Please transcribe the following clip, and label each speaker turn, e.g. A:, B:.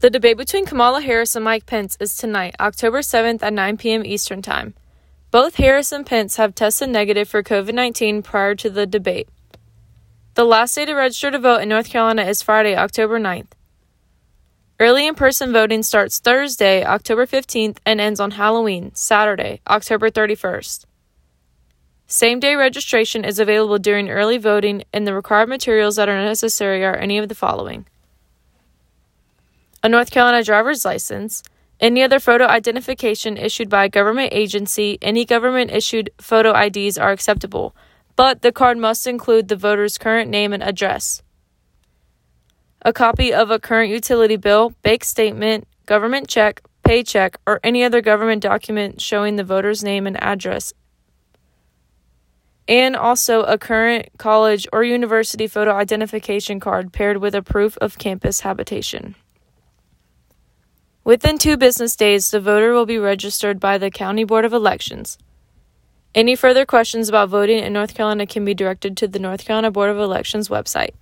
A: The debate between Kamala Harris and Mike Pence is tonight, October 7th at 9 p.m. Eastern Time. Both Harris and Pence have tested negative for COVID 19 prior to the debate. The last day to register to vote in North Carolina is Friday, October 9th. Early in person voting starts Thursday, October 15th, and ends on Halloween, Saturday, October 31st. Same day registration is available during early voting, and the required materials that are necessary are any of the following a North Carolina driver's license, any other photo identification issued by a government agency, any government issued photo IDs are acceptable, but the card must include the voter's current name and address. A copy of a current utility bill, bank statement, government check, paycheck, or any other government document showing the voter's name and address. And also a current college or university photo identification card paired with a proof of campus habitation. Within two business days, the voter will be registered by the County Board of Elections. Any further questions about voting in North Carolina can be directed to the North Carolina Board of Elections website.